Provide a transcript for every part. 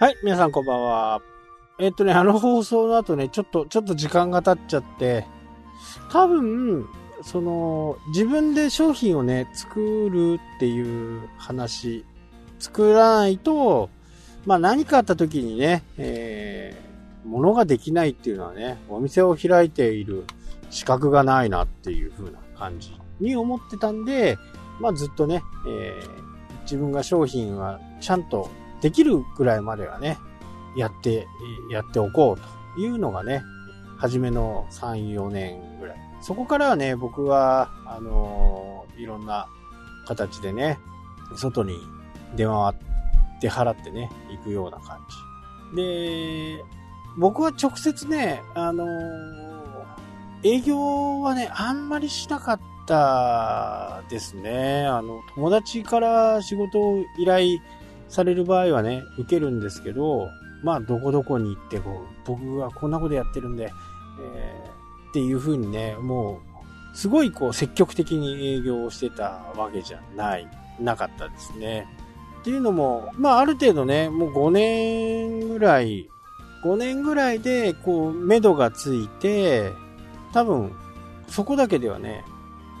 はい、皆さんこんばんは。えっとね、あの放送の後ね、ちょっと、ちょっと時間が経っちゃって、多分、その、自分で商品をね、作るっていう話、作らないと、まあ何かあった時にね、えー、物ができないっていうのはね、お店を開いている資格がないなっていう風な感じに思ってたんで、まあずっとね、えー、自分が商品はちゃんとできるぐらいまではね、やって、やっておこうというのがね、初めの3、4年ぐらい。そこからはね、僕は、あのーいろんな形でね、外に出回って払ってね、行くような感じ。で、僕は直接ね、あのー営業はね、あんまりしなかったですね。あの、友達から仕事を依頼される場合はね、受けるんですけど、まあ、どこどこに行って、こう、僕はこんなことやってるんで、えーっていう風にね、もう、すごいこう、積極的に営業をしてたわけじゃない、なかったですね。っていうのも、まあ、ある程度ね、もう5年ぐらい、5年ぐらいで、こう、目処がついて、多分、そこだけではね、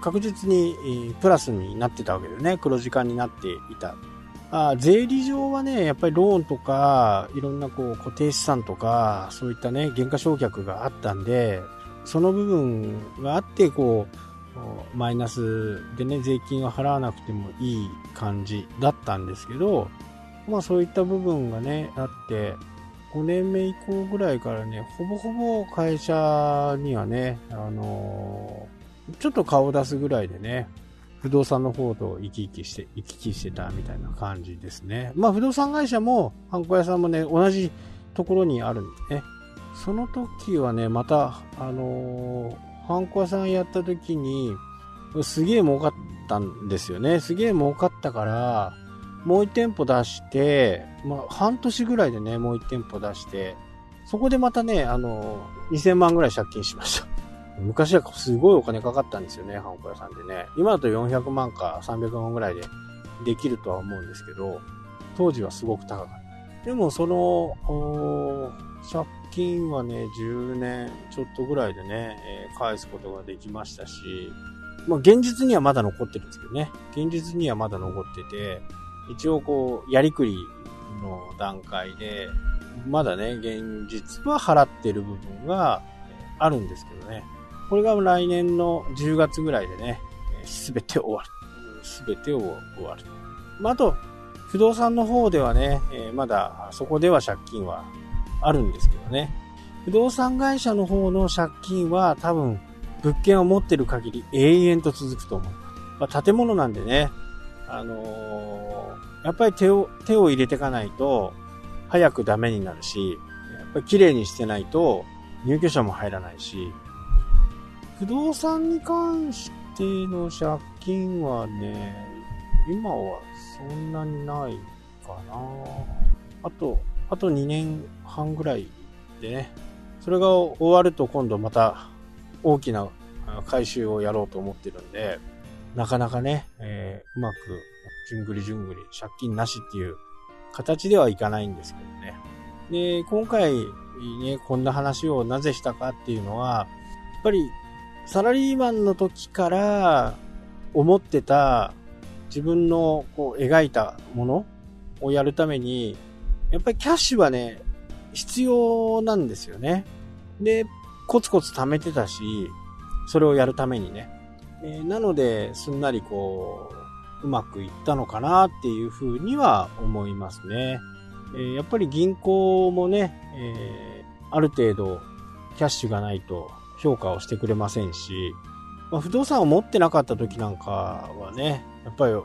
確実にプラスになってたわけでね、黒字化になっていた。あ税理上はね、やっぱりローンとか、いろんなこう固定資産とか、そういったね、減価償却があったんで、その部分があって、こう、マイナスでね、税金を払わなくてもいい感じだったんですけど、まあそういった部分がね、あって、5年目以降ぐらいからね、ほぼほぼ会社にはね、あのちょっと顔を出すぐらいでね、不動産の方と行き来して、行き来してたみたいな感じですね。まあ不動産会社も、ハンコ屋さんもね、同じところにあるんでね。その時はね、また、あのーハンコ屋さんやった時に、すげえ儲かったんですよね。すげえ儲かったから、もう一店舗出して、まあ半年ぐらいでね、もう一店舗出して、そこでまたね、あのー2000万ぐらい借金しました。昔はすごいお金かかったんですよね、ハンコ屋さんでね。今だと400万か300万ぐらいでできるとは思うんですけど、当時はすごく高かった。でもその、借金はね、10年ちょっとぐらいでね、えー返すことができましたし、まあ現実にはまだ残ってるんですけどね。現実にはまだ残ってて、一応こう、やりくりの段階で、まだね、現実は払ってる部分があるんですけどね。これが来年の10月ぐらいでね、すべて終わる。すべてを終わる。まあ、あと、不動産の方ではね、えまだそこでは借金はあるんですけどね。不動産会社の方の借金は多分、物件を持ってる限り永遠と続くと思う。まあ、建物なんでね、あのーやっぱり手を、手を入れていかないと、早くダメになるし、やっぱり綺麗にしてないと、入居者も入らないし、不動産に関しての借金はね、今はそんなにないかな。あと、あと2年半ぐらいでね、それが終わると今度また大きな回収をやろうと思ってるんで、なかなかね、えーうまく、じゅんぐりじゅんぐり、借金なしっていう形ではいかないんですけどね。で、今回ね、こんな話をなぜしたかっていうのは、やっぱりサラリーマンの時から思ってた自分のこう描いたものをやるために、やっぱりキャッシュはね、必要なんですよね。で、コツコツ貯めてたし、それをやるためにね。えーなので、すんなりこう、うまくいったのかなっていうふうには思いますね。えーやっぱり銀行もね、えーある程度キャッシュがないと評価をしてくれませんし、まあ、不動産を持ってなかった時なんかはね、やっぱり、えー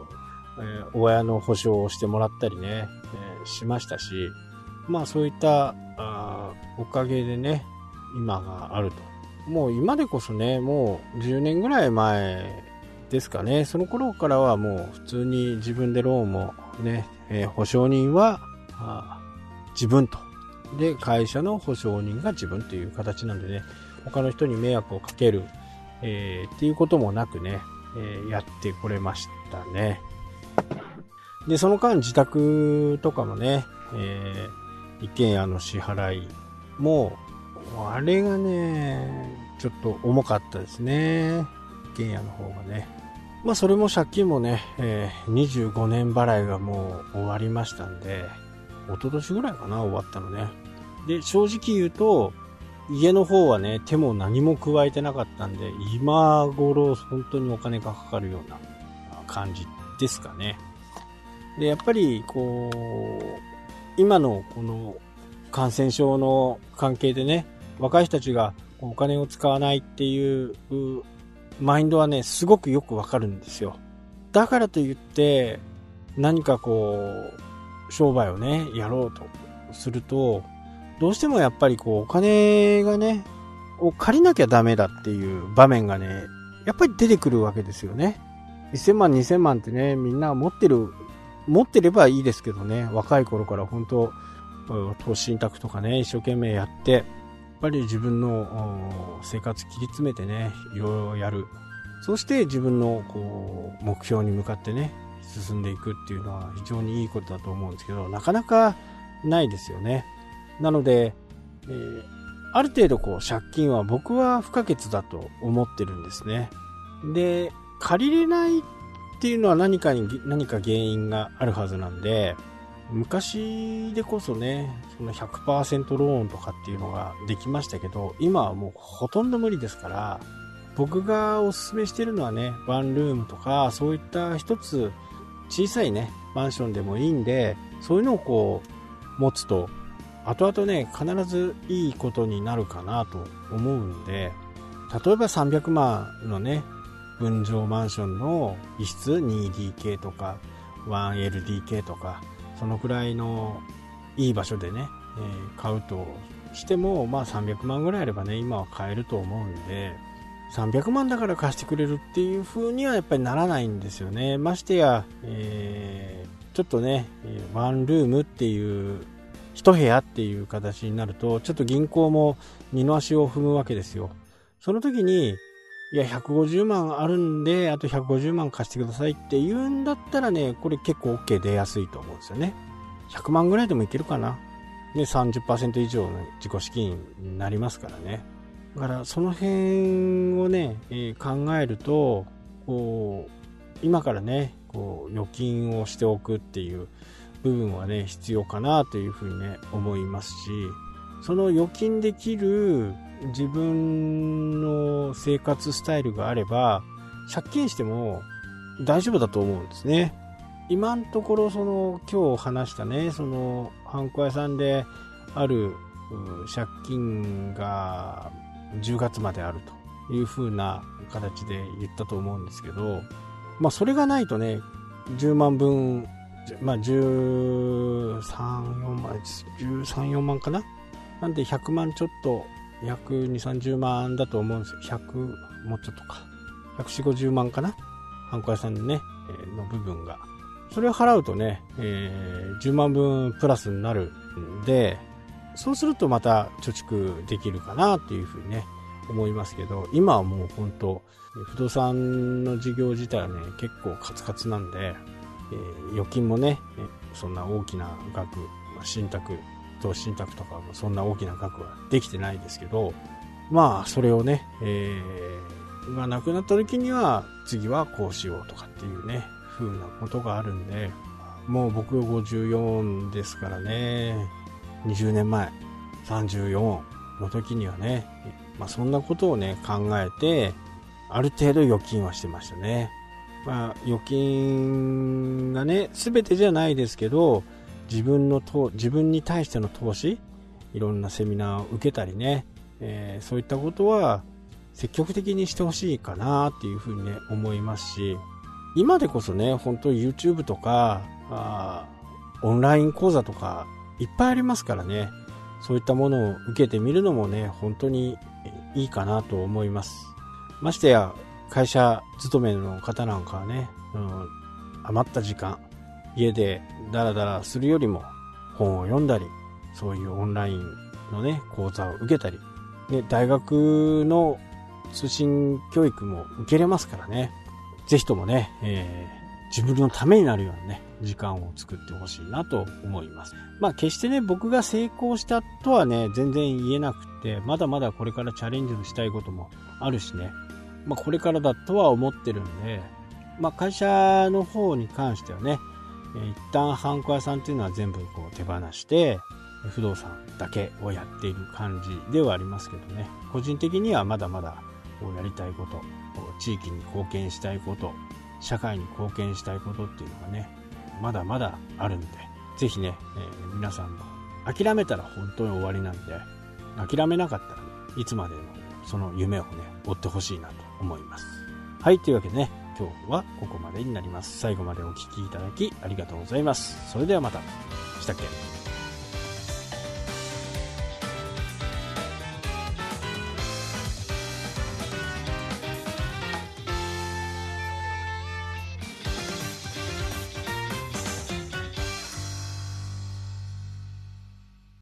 親の保証をしてもらったりね、えーしましたし、まあそういったあおかげでね、今があると。もう今でこそね、もう10年ぐらい前ですかね、その頃からはもう普通に自分でローンもね、えー保証人は自分と。で、会社の保証人が自分という形なんでね、他の人に迷惑をかける、えーっていうこともなくね、えーやってこれましたね。で、その間自宅とかもね、えー一軒家の支払いも、あれがね、ちょっと重かったですね。一軒家の方がね。まあそれも借金もね、えー、25年払いがもう終わりましたんで、一昨年ぐらいかな、終わったのね。で、正直言うと、家の方はね、手も何も加えてなかったんで、今頃本当にお金がかかるような感じですかね。で、やっぱり、こう、今のこの感染症の関係でね、若い人たちがお金を使わないっていうマインドはね、すごくよくわかるんですよ。だからといって、何かこう、商売をね、やろうとすると、どうしてもやっぱりこう、お金がね、を借りなきゃダメだっていう場面がね、やっぱり出てくるわけですよね。1000万、2000万ってね、みんな持ってる、持ってればいいですけどね、若い頃から本当、投資信託とかね、一生懸命やって、やっぱり自分の生活切り詰めてね、いろいろやる。そして自分のこう目標に向かってね、進んでいくっていうのは非常にいいことだと思うんですけど、なかなかないですよね。なので、えー、ある程度こう借金は僕は不可欠だと思ってるんですね。で、借りれないっていうのは何かに、何か原因があるはずなんで、昔でこそね、その100%ローンとかっていうのができましたけど、今はもうほとんど無理ですから、僕がおすすめしてるのはね、ワンルームとか、そういった一つ小さいね、マンションでもいいんで、そういうのをこう、持つと、後々ね、必ずいいことになるかなと思うんで、例えば300万のね、分譲マンションの一室 2DK とか 1LDK とかそのくらいのいい場所でね、えー、買うとしてもまあ300万ぐらいあればね今は買えると思うんで300万だから貸してくれるっていう風にはやっぱりならないんですよね。ましてや、えー、ちょっとねワンルームっていう1部屋っていう形になるとちょっと銀行も二の足を踏むわけですよその時にいや、150万あるんで、あと150万貸してくださいって言うんだったらね、これ結構 OK 出やすいと思うんですよね。100万ぐらいでもいけるかな。で、30%以上の自己資金になりますからね。だからその辺をね、えー、考えると、こう、今からね、こう、預金をしておくっていう部分はね、必要かなというふうにね、思いますし、その預金できる自分の生活スタイルがあれば、借金しても大丈夫だと思うんですね。今のところ、その、今日話したね、その、ハンコ屋さんである借金が10月まであるという風な形で言ったと思うんですけど、まあ、それがないとね、10万分、まあ、13、4万、13、4万かな？なんで100万ちょっと120、30万だと思うんですよ。100、もうちょっとか。140、50万かな？ハンコ屋さんのね、の部分が。それを払うとね、えー、10万分プラスになるんで、そうするとまた貯蓄できるかなっていうふうにね、思いますけど、今はもう本当、不動産の事業自体はね、結構カツカツなんで、えー、預金もね、そんな大きな額、信託投資信託とかもそんな大きな額はできてないですけど、まあ、それをね、えー、がなくなった時には、次はこうしようとかっていうね、風なことがあるんで、もう僕54ですからね、20年前、34の時にはね、まあそんなことをね、考えて、ある程度預金はしてましたね。まあ預金がね、全てじゃないですけど、自分のと自分に対しての投資いろんなセミナーを受けたりね、えー、そういったことは積極的にしてほしいかなっていうふうにね思いますし今でこそね本当に YouTube とかあオンライン講座とかいっぱいありますからねそういったものを受けてみるのもね本当にいいかなと思います。ましてや会社勤めの方なんかはね、うん、余った時間家でダラダラするよりも本を読んだり、そういうオンラインのね、講座を受けたり、で、大学の通信教育も受けれますからね。ぜひともね、えー、自分のためになるようなね、時間を作ってほしいなと思います。まあ決してね、僕が成功したとはね、全然言えなくて、まだまだこれからチャレンジしたいこともあるしね、まあこれからだとは思ってるんで、まあ会社の方に関してはね、一旦ハンコ屋さんっていうのは全部こう手放して、不動産だけをやっている感じではありますけどね、個人的にはまだまだこうやりたいこと、地域に貢献したいこと、社会に貢献したいことっていうのがね、まだまだあるんで、ぜひね、えー、皆さんも諦めたら本当に終わりなんで、諦めなかったら、ね、いつまでもその夢をね、追ってほしいなと思います。はい、というわけでね、今日はここまでになります。最後までお聴きいただきありがとうございます。それではまた。したっけ？